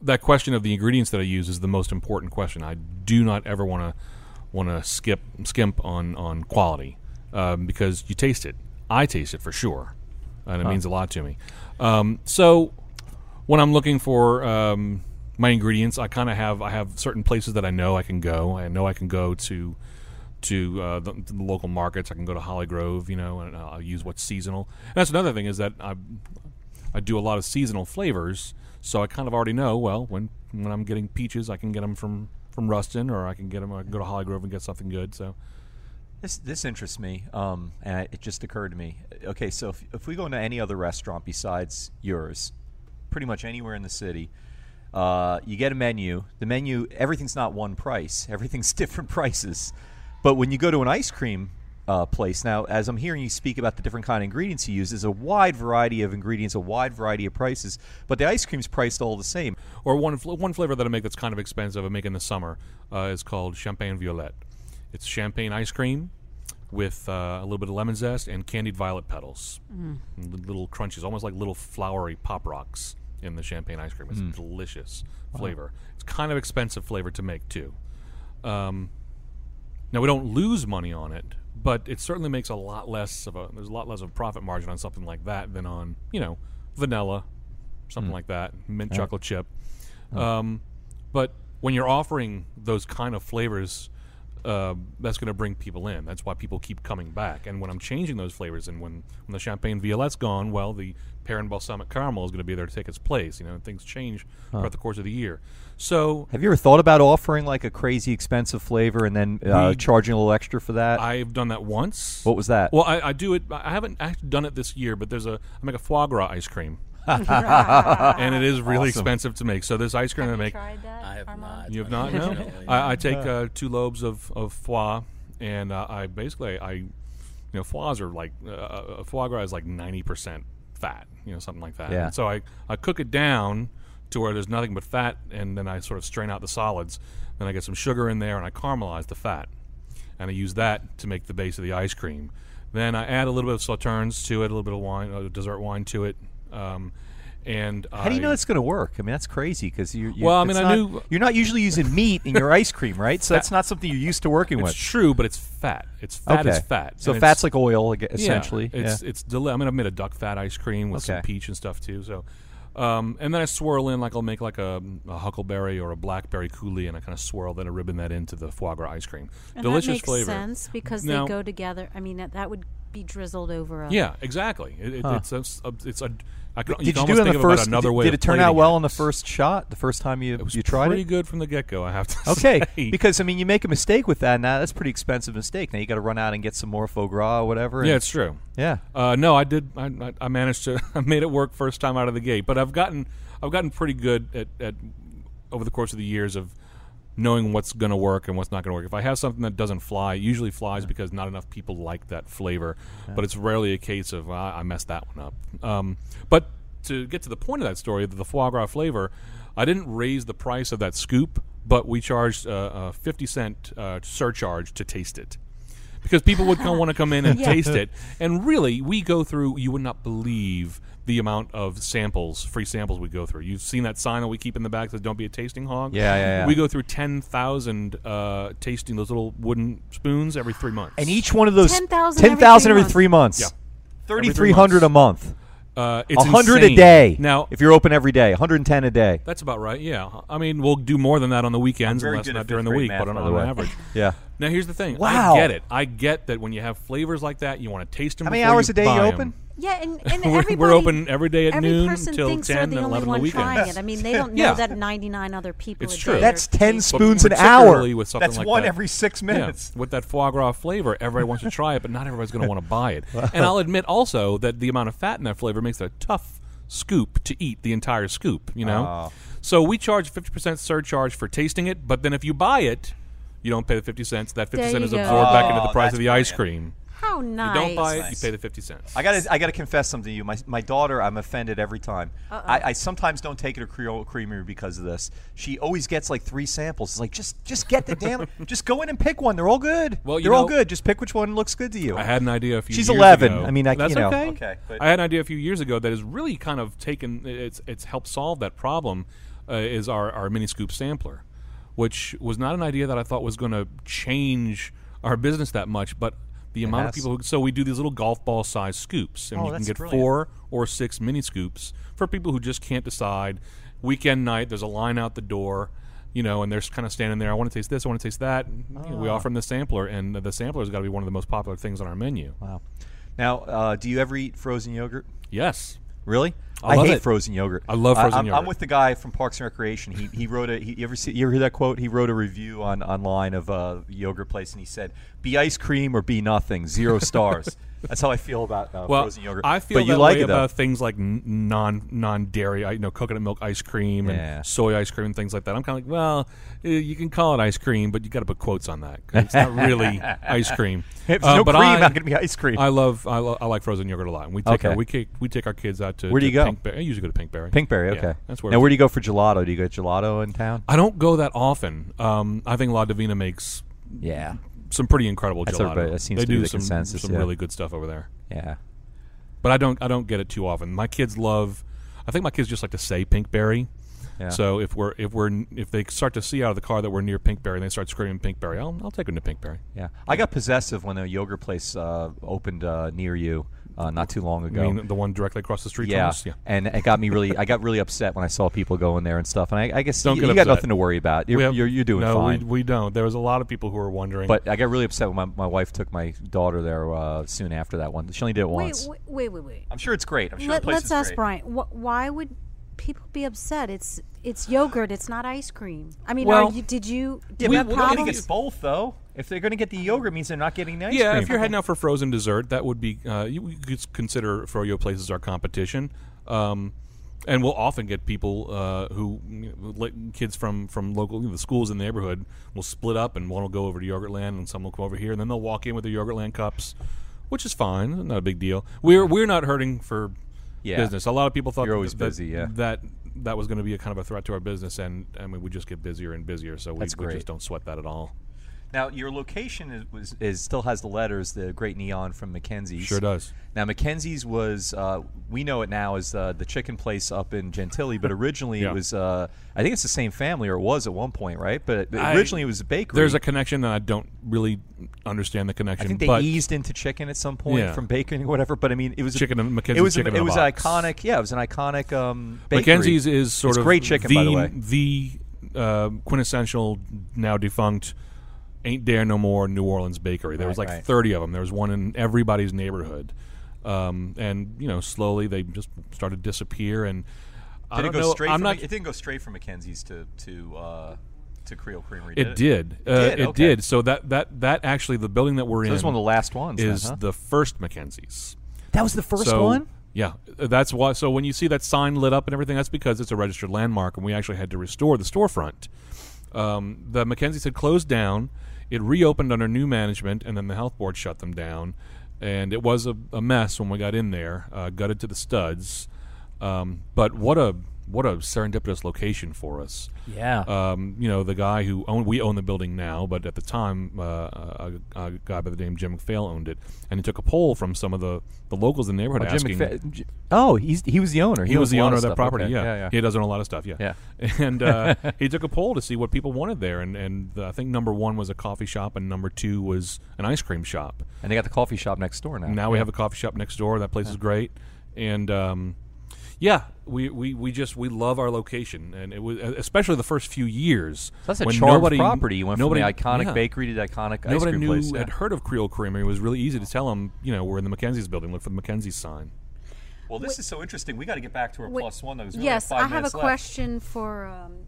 that question of the ingredients that I use is the most important question. I do not ever want to want to skip skimp on on quality um, because you taste it. I taste it for sure, and it means a lot to me. Um, so when I'm looking for um, my ingredients, I kind of have I have certain places that I know I can go. I know I can go to to uh, the, the local markets. I can go to Hollygrove, you know, and I'll use what's seasonal. And that's another thing is that I I do a lot of seasonal flavors, so I kind of already know. Well, when when I'm getting peaches, I can get them from from Ruston, or I can get them. I can go to Hollygrove and get something good. So This this interests me, um, and it just occurred to me. Okay, so if, if we go into any other restaurant besides yours, pretty much anywhere in the city, uh, you get a menu. The menu, everything's not one price. Everything's different prices. But when you go to an ice cream uh, place now, as I'm hearing you speak about the different kind of ingredients you use, there's a wide variety of ingredients, a wide variety of prices. But the ice cream's priced all the same. or one fl- one flavor that I make that's kind of expensive. I make in the summer uh, is called Champagne Violette. It's champagne ice cream with uh, a little bit of lemon zest and candied violet petals, Mm. Little crunches, almost like little flowery pop rocks in the champagne ice cream. It's a delicious flavor. It's kind of expensive flavor to make too. Um, now we don't lose money on it, but it certainly makes a lot less of a there's a lot less of a profit margin on something like that than on you know vanilla, something like that, mint chocolate chip. Um, but when you're offering those kind of flavors, uh, that's going to bring people in. That's why people keep coming back. And when I'm changing those flavors, and when, when the champagne violette's gone, well, the pear and balsamic caramel is going to be there to take its place. You know, things change throughout the course of the year. So Have you ever thought about offering like a crazy expensive flavor and then uh, charging a little extra for that? I've done that once. what was that? Well, I, I do it. I haven't actually done it this year, but there's a I make a foie gras ice cream, and it is really Awesome. expensive to make. So this ice cream I Have you make, tried that? I have Arman? not. you have not. No, I, I take uh, two lobes of of foie, and uh, I basically I, you know, foies are like uh, uh, foie gras is like ninety percent fat, you know, something like that. Yeah. And so I I cook it down to where there's nothing but fat, and then I sort of strain out the solids. Then I get some sugar in there, and I caramelize the fat and I use that to make the base of the ice cream. Then I add a little bit of sauternes to it, a little bit of wine, uh, dessert wine to it, um, and How do you know it's going to work? I mean, that's crazy because you. you Well, I mean, it's I not- knew- you're not usually using meat in your ice cream, right? So that's not something you're used to working It's with. It's true, but it's fat. It's fat okay, is fat. So And fat's like oil, ag- yeah, essentially. It's it's deli- I mean, I've made a duck fat ice cream with some peach and stuff too. So, um, and then I swirl in like I'll make like a, a huckleberry or a blackberry coulis, and I kind of swirl then a ribbon that into the foie gras ice cream. And Delicious that makes flavor. sense because Now- they go together. I mean, that, that would be drizzled over a. Yeah, exactly. It, it, It's a, s- a- it's a. I can, Did you, you, do almost it on think the first? another did, way did of it turn out well it. on the first shot? The first time you It was you tried pretty it? good from the get go. I have to Okay, say. because I mean, you make a mistake with that. Now that's a pretty expensive mistake. Now you got to run out and get some more foie gras or whatever. yeah, and- it's true. yeah. Uh, no, I did. I, I, I managed to. I made it work first time out of the gate. But I've gotten. I've gotten pretty good at, at over the course of the years of knowing what's going to work and what's not going to work. If I have something that doesn't fly, it usually flies because not enough people like that flavor. But it's rarely a case of "Ah, I messed that one up. Um, but to get to the point of that story, the foie gras flavor, I didn't raise the price of that scoop, but we charged uh, a fifty cent uh, surcharge to taste it because people would come, want to come in and Yeah. taste it. And really, we go through. You would not believe the amount of samples, free samples we go through. You've seen that sign that we keep in the back that says "Don't be a tasting hog." Yeah, yeah, yeah. We go through ten thousand uh, tasting those little wooden spoons every three months. And each one of those 10,000 10,000 every every three three months. Yeah. Thirty Every three three hundred a month. uh, it's A hundred a day. Now if you're open every day, 110 a day. that's about right. Yeah, I mean we'll do more than that on the weekends, unless not during the week, but on, on average. Yeah. Now here's the thing. Wow. I get it. I get that when you have flavors like that, you want to taste them. How many hours you a day you buy 'em. open? Yeah, and, and We're- we're open every day at every noon until 10 they're and the only 11 on one the trying weekends. it. I mean, they don't know Yeah. that 99 other people. It's a true. day That's 10 spoons an hour. with something That's like one that. every six minutes. Yeah, with that foie gras flavor, everybody wants to try it, but not everybody's going to want to buy it. And I'll admit also that the amount of fat in that flavor makes it a tough scoop to eat the entire scoop. You know, Oh. so we charge fifty percent surcharge for tasting it, but then if you buy it, you don't pay the fifty cents. That fifty There cent you is go. absorbed back into Oh, the price that's of the ice cream. How nice. You don't buy it, Nice. you pay the fifty cents. I got to I got to confess something to you. My my daughter, I'm offended every time. I, I sometimes don't take her to Creole Creamery because of this. She always gets like three samples. It's like just just get the damn just go in and pick one. They're all good. Well, you they're all know- good. Just pick which one looks good to you. I had an idea a few. She's years 11. ago. I mean, I- that's you know. okay. Okay, but- I had an idea a few years ago that has really kind of taken. It's it's helped solve that problem. Uh, is our our mini scoop sampler, which was not an idea that I thought was going to change our business that much, but the amount of people. Who, so we do these little golf ball size scoops, and Oh, you can get brilliant. four or six mini scoops for people who just can't decide. Weekend night, there's a line out the door. You know, and they're kind of standing there. I want to taste this. I want to taste that. And, you know, we Ah. offer them the sampler, and the sampler has got to be one of the most popular things on our menu. wow. Now, uh, do you ever eat frozen yogurt? Yes. Really? I love hate it. frozen yogurt. I love frozen I'm, I'm with the guy from Parks and Recreation. He, he wrote a. He, you ever see? You ever hear that quote? He wrote a review on online of a yogurt place, and he said, "Be ice cream or be nothing. Zero stars." That's how I feel about uh, Well, frozen yogurt. I feel but you like it though. about things like non non dairy, you know, coconut milk ice cream Yeah. and soy ice cream and things like that. I'm kind of like, well, you can call it ice cream, but you got to put quotes on that 'cause it's not really ice cream. If there's Uh, no but cream, I, can it be ice cream? I love I, lo- I like frozen yogurt a lot. And we take Okay. our, we take, we take our kids out to Where do you go? Pinkberry. I usually go to Pinkberry. Pinkberry, Yeah, okay. that's where. now, where do you go for gelato? Do you get gelato in town? I don't go that often. Um, I think La Divina makes Yeah, some pretty incredible That's gelato. that seems they to be do the some consensus, some yeah. really good stuff over there. yeah. but I don't I don't get it too often. My kids love. I think my kids just like to say Pinkberry. Yeah. So if we're if we're if they start to see out of the car that we're near Pinkberry and they start screaming Pinkberry, I'll I'll take them to Pinkberry. Yeah, I got possessive when a yogurt place uh, opened uh, near you uh, not too long I ago. mean the one directly across the street yeah. from us. Yeah. and it got me really. I got really upset when I saw people going there and stuff. And I, I guess Don't you, you got nothing to worry about. You're, have- you're, you're doing no, fine. We, we don't. There was a lot of people who were wondering. but I got really upset when my, my wife took my daughter there uh, soon after that one. She only did it Wait, once. wait, wait, wait. wait. I'm sure it's great. I'm sure Let, the place let's is ask great. Bryan. Wh- why would people be upset? It's it's yogurt. It's not ice cream. I mean, Well- are you, did you Yeah, do but you have they're going to get both though. If they're going to get the yogurt, it means they're not getting the ice yeah, cream. if you're heading out for frozen dessert, that would be uh, you, you could consider Froyo places our competition. Um, and we'll often get people uh, who you know, kids from from local you know, the schools in the neighborhood will split up and one will go over to Yogurtland and some will come over here and then they'll walk in with their Yogurtland cups, which is fine, not a big deal. We're we're not hurting for Yeah. business. A lot of people thought You're always that, busy, yeah. that that was going to be a kind of a threat to our business, and I mean we just get busier and busier, so we, That's we great. just don't sweat that at all. Now your location is, was, is still has the letters, the great neon from McKenzie's. Sure does. Now McKenzie's was uh, we know it now as uh, the chicken place up in Gentilly, but originally Yeah. it was uh, I think it's the same family or it was at one point, right? But, but I- originally it was a bakery. There's a connection, that I don't really understand the connection. I think they eased into chicken at some point Yeah. from baking or whatever. But I mean, it was a- Chicken and McKenzie's It was chicken a, it was box. iconic. Yeah, it was an iconic um, bakery. McKenzie's is sort It's of great chicken, the, by the way. the uh, quintessential now defunct Ain't There No More New Orleans Bakery. There was like right. 30 of them. There was one in everybody's neighborhood. Um, and, you know, slowly they just started to disappear. And I don't it go know. straight? I'm from, not, It didn't go straight from McKenzie's to to uh, to Creole Creamery. it Did did. Uh, did? It Okay. did. So that, that, that actually, the building that we're So in this is one of the last ones. then, is huh? the first McKenzie's. that was the first so, one. Yeah, that's why. So when you see that sign lit up and everything, that's because it's a registered landmark, and we actually had to restore the storefront. Um, the McKenzie's had closed down. It reopened under new management, and then the health board shut them down. And it was a, a mess when we got in there, uh, gutted to the studs. Um, but what a what a serendipitous location for us. Yeah. Um, you know, the guy who owned, we own the building now, but at the time, uh, a, a guy by the name of Jim McPhail owned it, and he took a poll from some of the, the locals in the neighborhood Oh, Jim asking. Oh, he's he was the owner. he was the owner of that stuff. property. Okay. Yeah. yeah, yeah. he does own a lot of stuff. Yeah, Yeah. And uh, he took a poll to see what people wanted there, and and uh, I think number one was a coffee shop, and number two was an ice cream shop. And they got the coffee shop next door now. Now we have a coffee shop next door. That place is great, and um, yeah, we, we, we just we love our location, and it was especially the first few years. So that's a when charmed nobody, property. You went nobody, from the iconic yeah. bakery to the iconic ice Nobody cream knew place. yeah. had heard of Creole Creamery. It was really easy to tell them, you know, we're in the McKenzie's building. Look for the McKenzie's sign. Well, this is so interesting. We got to get back to our Wait, plus one. Though. There's really yes, five I have a left. question for um,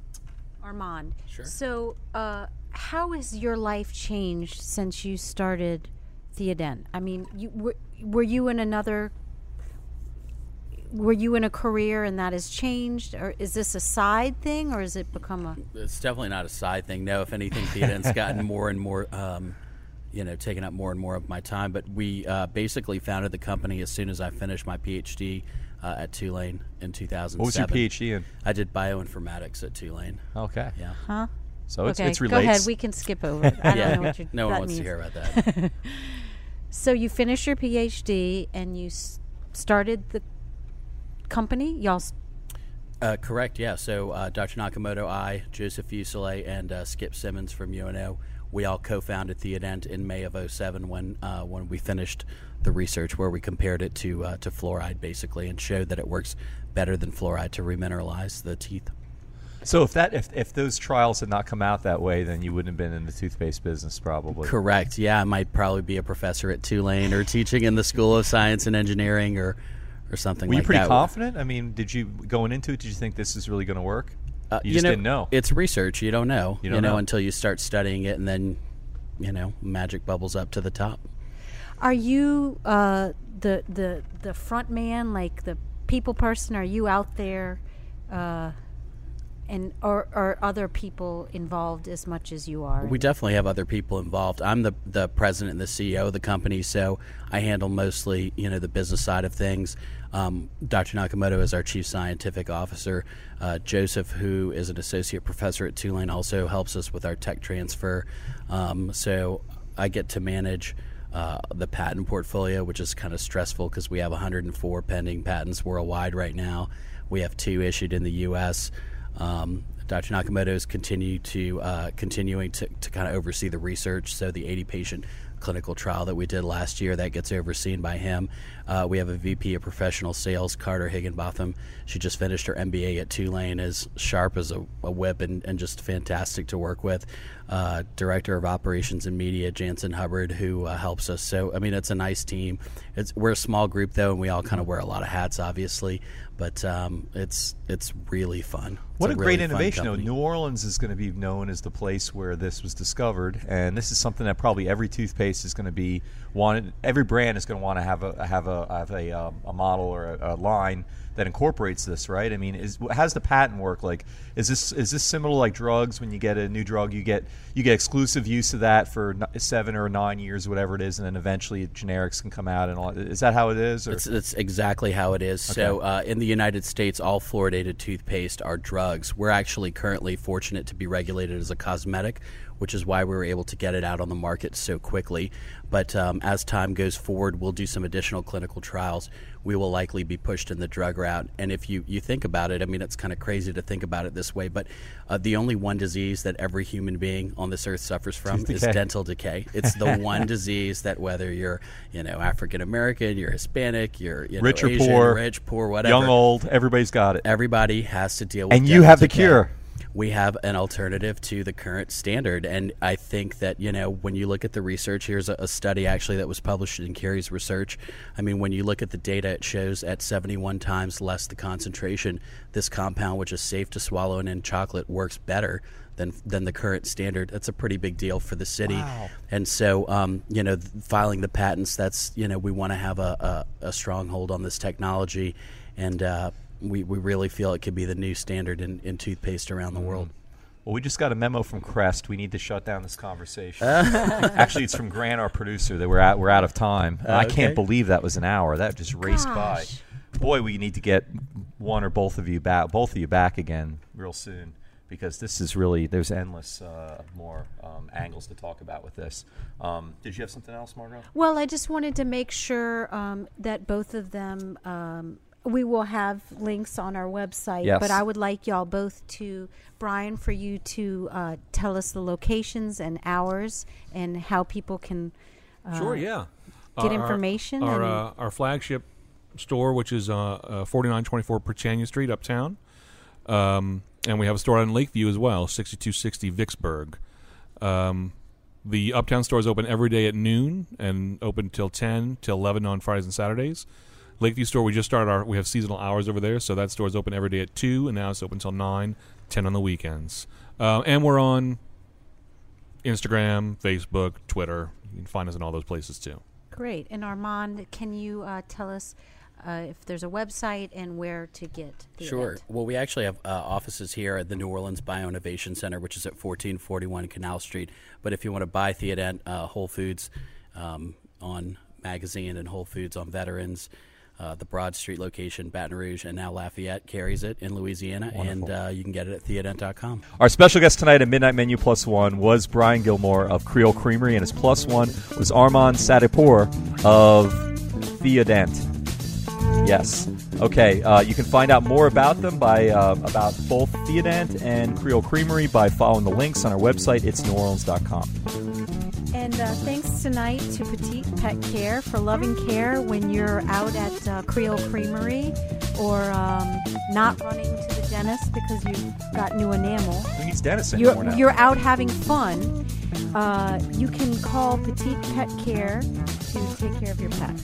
Arman. Sure. So, uh, how has your life changed since you started Theodent? I mean, you were, were you in another? Were you in a career and that has changed, or is this a side thing, or has it become a? It's definitely not a side thing. No, if anything, Theodent's gotten more and more, um, you know, taking up more and more of my time. But we uh, basically founded the company as soon as I finished my PhD uh, at Tulane in 2007. What was your PhD in? I did bioinformatics at Tulane. Okay. Yeah. Huh? So it's, okay, it's go ahead. We can skip over. it. I don't yeah. know what you're, no one that wants means. to hear about that. So you finished your PhD and you s- started the company. Y'all. s- Uh, correct, yeah. So uh, Dr. Nakamoto, I, Joseph Fusile, and uh, Skip Simmons from UNO, we all co-founded Theodent in May of 07 when uh, when we finished the research where we compared it to uh, to fluoride basically and showed that it works better than fluoride to remineralize the teeth. So if that if, if those trials had not come out that way, then you wouldn't have been in the toothpaste business, probably. Correct, yeah. I might probably be a professor at Tulane or teaching in the School of Science and Engineering or or something Were you like pretty that. confident? I mean, did you going into it? Did you think this is really going to work? Uh, you just didn't know. It's research. You don't know. You don't know, know. until you start studying it, and then you know magic bubbles up to the top. Are you uh, the the the front man, like the people person? Are you out there, uh, and or are other people involved as much as you are? We definitely have other people involved. I'm the the president and the CEO of the company, so I handle mostly you know the business side of things. Um, Dr. Nakamoto is our chief scientific officer. Uh, Joseph, who is an associate professor at Tulane, also helps us with our tech transfer. Um, so I get to manage. Uh, the patent portfolio, which is kind of stressful because we have 104 pending patents worldwide right now. We have two issued in the U.S. Um, Dr. Nakamoto is continue to uh, continuing to, to kind of oversee the research. So the 80 patient clinical trial that we did last year that gets overseen by him. Uh, we have a VP of professional sales, Carter Higginbotham. She just finished her MBA at Tulane, is sharp as a, a whip and, and just fantastic to work with. Uh, Director of Operations and Media, Jansen Hubbard, who uh, helps us. So I mean, it's a nice team. It's we're a small group though, and we all kind of wear a lot of hats, obviously. But um, it's it's really fun. It's What a, really great fun innovation! though. New Orleans is going to be known as the place where this was discovered, and this is something that probably every toothpaste is going to be wanted. Every brand is going to want to have a have a have a, um, a model or a, a line that incorporates this, right? I mean, is how does the patent work? Like, is this is this similar like drugs? When you get a new drug, you get you get exclusive use of that for seven or nine years, whatever it is, and then eventually generics can come out and all. Is that how it is? Or? It's, it's exactly how it is. So, uh, in the United States, all fluoridated toothpaste are drugs. We're actually currently fortunate to be regulated as a cosmetic, which is why we were able to get it out on the market so quickly. But um, as time goes forward, we'll do some additional clinical trials. We will likely be pushed in the drug route. And if you, you think about it, I mean, it's kind of crazy to think about it this way, but uh, the only one disease that every human being on this earth suffers from is dental decay. It's the one disease that whether you're, you know, African American, you're Hispanic, you're you know, Rich or Asian, poor, rich, poor, whatever. young, old, everybody's got it. Everybody has to deal with. It. And you have the decay. cure. We have an alternative to the current standard. And I think that, you know, when you look at the research, here's a, a, study actually that was published in Caries research. I mean, when you look at the data, it shows at 71 times less the concentration, this compound, which is safe to swallow and in chocolate, works better than than the current standard. That's a pretty big deal for the city. Wow. And so, um, you know, filing the patents, that's, you know, we want to have a, a, a stronghold on this technology. And, uh, we, we really feel it could be the new standard in, in toothpaste around the world. Well, we just got a memo from Crest. We need to shut down this conversation. Actually, it's from Grant, our producer. That we're out. We're out of time. Uh, I okay. can't believe that was an hour. That just raced Gosh. by. Boy, we need to get one or both of you back. Both of you back again real soon because this is really there's endless uh, more um, angles to talk about with this. Um, did you have something else, Margot? Well, I just wanted to make sure um, that both of them, um, we will have links on our website. Yes. But I would like y'all both to, Bryan, for you to uh, tell us the locations and hours and how people can. Uh, Sure, yeah. get Our- our- information Our, and- uh, our flagship store, which is uh, uh, 4924 Prytania Street, uptown. Um, and we have a store on Lakeview as well, 6260 Vicksburg. Um, the uptown store is open every day at noon and open till 10 till 11 on Fridays and Saturdays. Lakeview store, we just started our, we have seasonal hours over there, so that store is open every day at 2, and now it's open until 9, 10 on the weekends. Uh, and we're on Instagram, Facebook, Twitter. You can find us in all those places too. Great. And Arman, can you uh, tell us uh, if there's a website and where to get the Sure. event? Well, we actually have uh, offices here at the New Orleans Bioinnovation Center, which is at 1441 Canal Street. But if you want to buy Theodent, uh, Whole Foods um, on Magazine and Whole Foods on Veterans, uh, the Broad Street location, Baton Rouge, and now Lafayette carries it in Louisiana, and uh, you can get it at theodent.com. Our special guest tonight at Midnight Menu Plus One was Bryan Gilmore of Creole Creamery, and his plus one was Arman Sadeghpour of Theodent. Yes. Okay. Uh, you can find out more about them by uh, about both Theodent and Creole Creamery by following the links on our website. It's neworleans.com. And uh, thanks tonight to Petite Pet Care for loving care when you're out at uh, Creole Creamery or um, not running to the dentist because you've got new enamel. Who needs dentists anymore You're, now? you're out having fun. Uh, you can call Petite Pet Care to take care of your pet.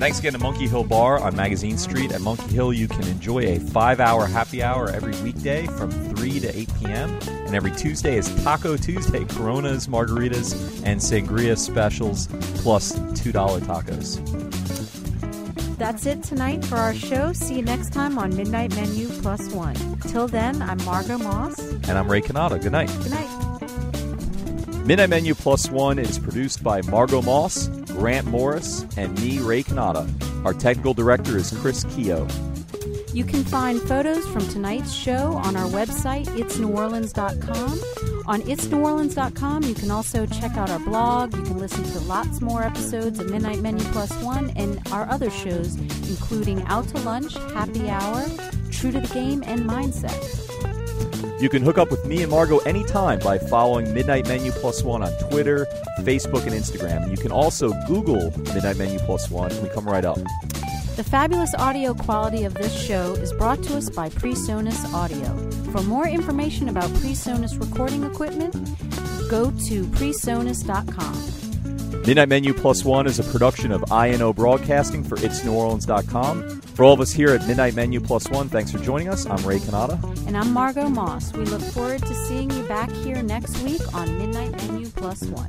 Thanks again to Monkey Hill Bar on Magazine Street. At Monkey Hill, you can enjoy a five hour happy hour every weekday from 3 to 8 p.m. And every Tuesday is Taco Tuesday Coronas, margaritas, and sangria specials, plus $2 tacos. That's it tonight for our show. See you next time on Midnight Menu Plus One. Till then, I'm Margot Moss. And I'm Ray Canada. Good night. Good night. Midnight Menu Plus One is produced by Margot Moss, Grant Morris, and me, Ray Canada. Our technical director is Chris Keogh. You can find photos from tonight's show on our website, itsneworleans.com. On itsneworleans.com, you can also check out our blog. You can listen to lots more episodes of Midnight Menu Plus One and our other shows, including Out to Lunch, Happy Hour, True to the Game, and Mindset. You can hook up with me and Margot anytime by following Midnight Menu Plus One on Twitter, Facebook, and Instagram. You can also Google Midnight Menu Plus One, and we come right up. The fabulous audio quality of this show is brought to us by PreSonus Audio. For more information about PreSonus recording equipment, go to presonus.com. Midnight Menu Plus One is a production of INO Broadcasting for It'sNewOrleans.com. For all of us here at Midnight Menu Plus One, thanks for joining us. I'm Ray Canada. And I'm Margot Moss. We look forward to seeing you back here next week on Midnight Menu Plus One.